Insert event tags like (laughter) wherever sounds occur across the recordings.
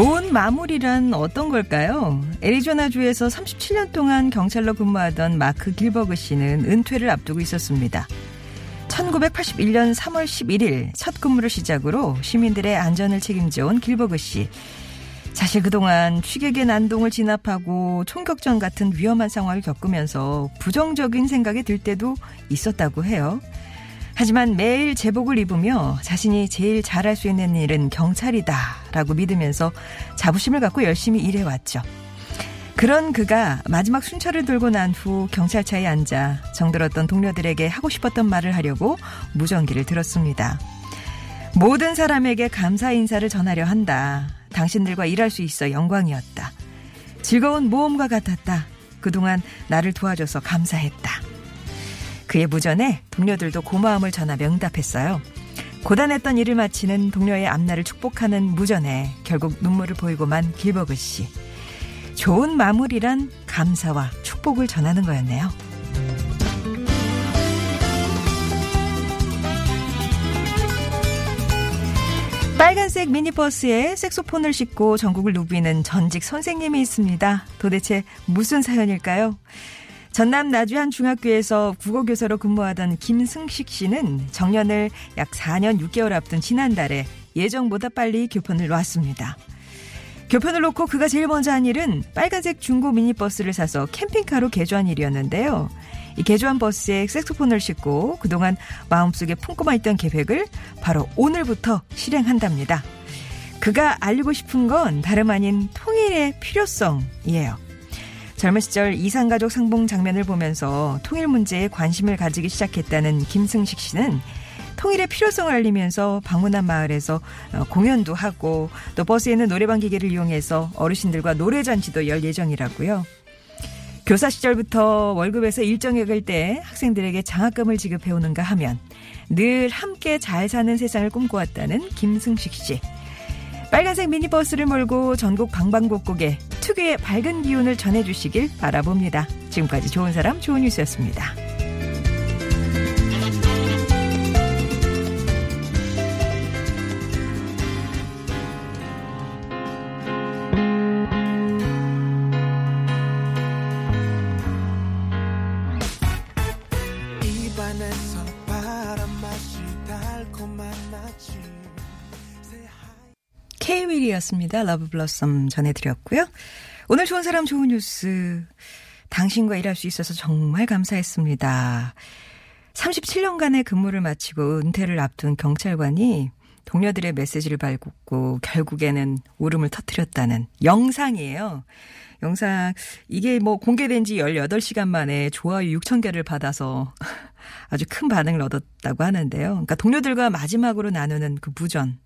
좋은 마무리란 어떤 걸까요? 애리조나주에서 37년 동안 경찰로 근무하던 마크 길버그 씨는 은퇴를 앞두고 있었습니다. 1981년 3월 11일 첫 근무를 시작으로 시민들의 안전을 책임져온 길버그 씨. 사실 그동안 취객의 난동을 진압하고 총격전 같은 위험한 상황을 겪으면서 부정적인 생각이 들 때도 있었다고 해요. 하지만 매일 제복을 입으며 자신이 제일 잘할 수 있는 일은 경찰이다라고 믿으면서 자부심을 갖고 열심히 일해왔죠. 그런 그가 마지막 순찰을 돌고 난 후 경찰차에 앉아 정들었던 동료들에게 하고 싶었던 말을 하려고 무전기를 들었습니다. 모든 사람에게 감사 인사를 전하려 한다. 당신들과 일할 수 있어 영광이었다. 즐거운 모험과 같았다. 그동안 나를 도와줘서 감사했다. 그의 무전에 동료들도 고마움을 전하며 응답했어요. 고단했던 일을 마치는 동료의 앞날을 축복하는 무전에 결국 눈물을 보이고만 길버그 씨. 좋은 마무리란 감사와 축복을 전하는 거였네요. 빨간색 미니버스에 색소폰을 싣고 전국을 누비는 전직 선생님이 있습니다. 도대체 무슨 사연일까요? 전남 나주 한 중학교에서 국어교사로 근무하던 김승식 씨는 정년을 약 4년 6개월 앞둔 지난달에 예정보다 빨리 교편을 놓았습니다. 교편을 놓고 그가 제일 먼저 한 일은 빨간색 중고 미니버스를 사서 캠핑카로 개조한 일이었는데요. 이 개조한 버스에 색소폰을 싣고 그동안 마음속에 품고만 있던 계획을 바로 오늘부터 실행한답니다. 그가 알리고 싶은 건 다름 아닌 통일의 필요성이에요. 젊은 시절 이산가족 상봉 장면을 보면서 통일 문제에 관심을 가지기 시작했다는 김승식 씨는 통일의 필요성을 알리면서 방문한 마을에서 어, 공연도 하고 또 버스에는 노래방 기계를 이용해서 어르신들과 노래 잔치도 열 예정이라고요. 교사 시절부터 월급에서 일정액을 때 학생들에게 장학금을 지급해 오는가 하면 늘 함께 잘 사는 세상을 꿈꿔왔다는 김승식 씨. 빨간색 미니버스를 몰고 전국 방방곡곡에 특유의 밝은 기운을 전해주시길 바라봅니다. 지금까지 좋은 사람 좋은 뉴스였습니다. K-윌이었습니다. Love Blossom 전해드렸고요. 오늘 좋은 사람 좋은 뉴스. 당신과 일할 수 있어서 정말 감사했습니다. 37년간의 근무를 마치고 은퇴를 앞둔 경찰관이 동료들의 메시지를 받고 결국에는 울음을 터뜨렸다는 영상이에요. 영상, 이게 뭐 공개된 지 18시간 만에 좋아요 6,000개를 받아서 (laughs) 아주 큰 반응을 얻었다고 하는데요. 그러니까 동료들과 마지막으로 나누는 그 무전.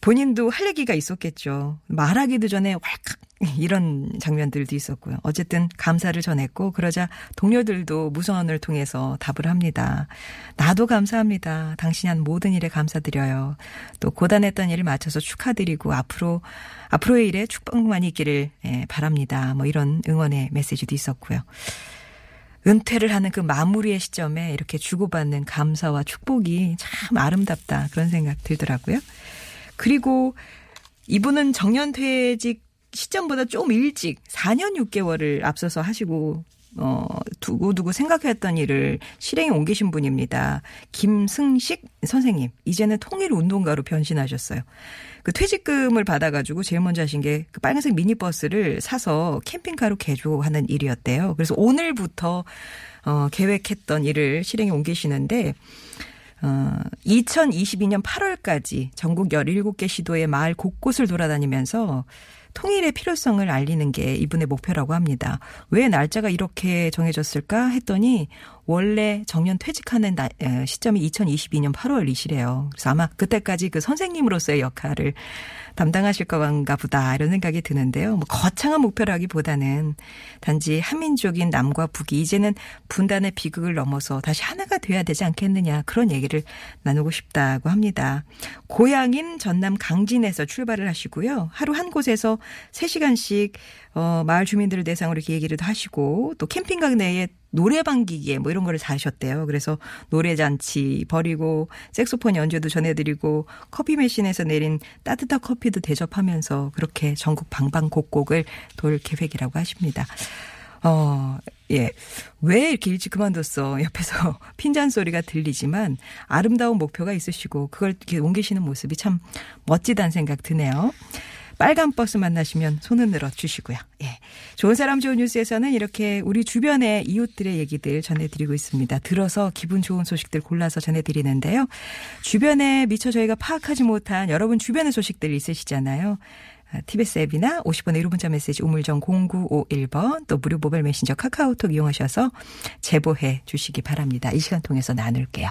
본인도 할 얘기가 있었겠죠. 말하기도 전에 왈칵 이런 장면들도 있었고요. 어쨌든 감사를 전했고 그러자 동료들도 무선을 통해서 답을 합니다. 나도 감사합니다. 당신이 한 모든 일에 감사드려요. 또 고단했던 일을 마쳐서 축하드리고 앞으로 앞으로의 일에 축복만이 있기를 예, 바랍니다. 뭐 이런 응원의 메시지도 있었고요. 은퇴를 하는 그 마무리의 시점에 이렇게 주고받는 감사와 축복이 참 아름답다 그런 생각 들더라고요. 그리고 이분은 정년퇴직 시점보다 좀 일찍 4년 6개월을 앞서서 하시고 어 두고두고 생각했던 일을 실행에 옮기신 분입니다. 김승식 선생님 이제는 통일 운동가로 변신하셨어요. 그 퇴직금을 받아가지고 제일 먼저 하신 게 그 빨간색 미니버스를 사서 캠핑카로 개조하는 일이었대요. 그래서 오늘부터 어 계획했던 일을 실행에 옮기시는데 어, 2022년 8월까지 전국 17개 시도의 마을 곳곳을 돌아다니면서 통일의 필요성을 알리는 게 이분의 목표라고 합니다. 왜 날짜가 이렇게 정해졌을까 했더니 원래 정년 퇴직하는 나- 에, 시점이 2022년 8월이시래요. 그래서 아마 그때까지 그 선생님으로서의 역할을 담당하실 건가 보다 이런 생각이 드는데요. 뭐 거창한 목표라기보다는 단지 한민족인 남과 북이 이제는 분단의 비극을 넘어서 다시 하나가 돼야 되지 않겠느냐 그런 얘기를 나누고 싶다고 합니다. 고향인 전남 강진에서 출발을 하시고요. 하루 한 곳에서 3시간씩 어, 마을 주민들을 대상으로 이렇게 얘기를 하시고 또 캠핑각 내에 노래방 기계 뭐 이런 거를 다 하셨대요. 그래서 노래 잔치 버리고 색소폰 연주도 전해드리고 커피 머신에서 내린 따뜻한 커피도 대접하면서 그렇게 전국 방방곡곡을 돌 계획이라고 하십니다. 어, 예. 왜 이렇게 일찍 그만뒀어? (laughs) 옆에서 핀잔 소리가 들리지만 아름다운 목표가 있으시고 그걸 이렇게 옮기시는 모습이 참 멋지다는 생각 드네요. 빨간 버스 만나시면 손을 늘어 주시고요. 예. 좋은 사람 좋은 뉴스에서는 이렇게 우리 주변의 이웃들의 얘기들 전해드리고 있습니다. 들어서 기분 좋은 소식들 골라서 전해드리는데요. 주변에 미처 저희가 파악하지 못한 여러분 주변의 소식들 있으시잖아요. 아, TBS 앱이나 50번의 1호 문자 메시지 우물정 0951번 또 무료 모바일 메신저 카카오톡 이용하셔서 제보해 주시기 바랍니다. 이 시간 통해서 나눌게요.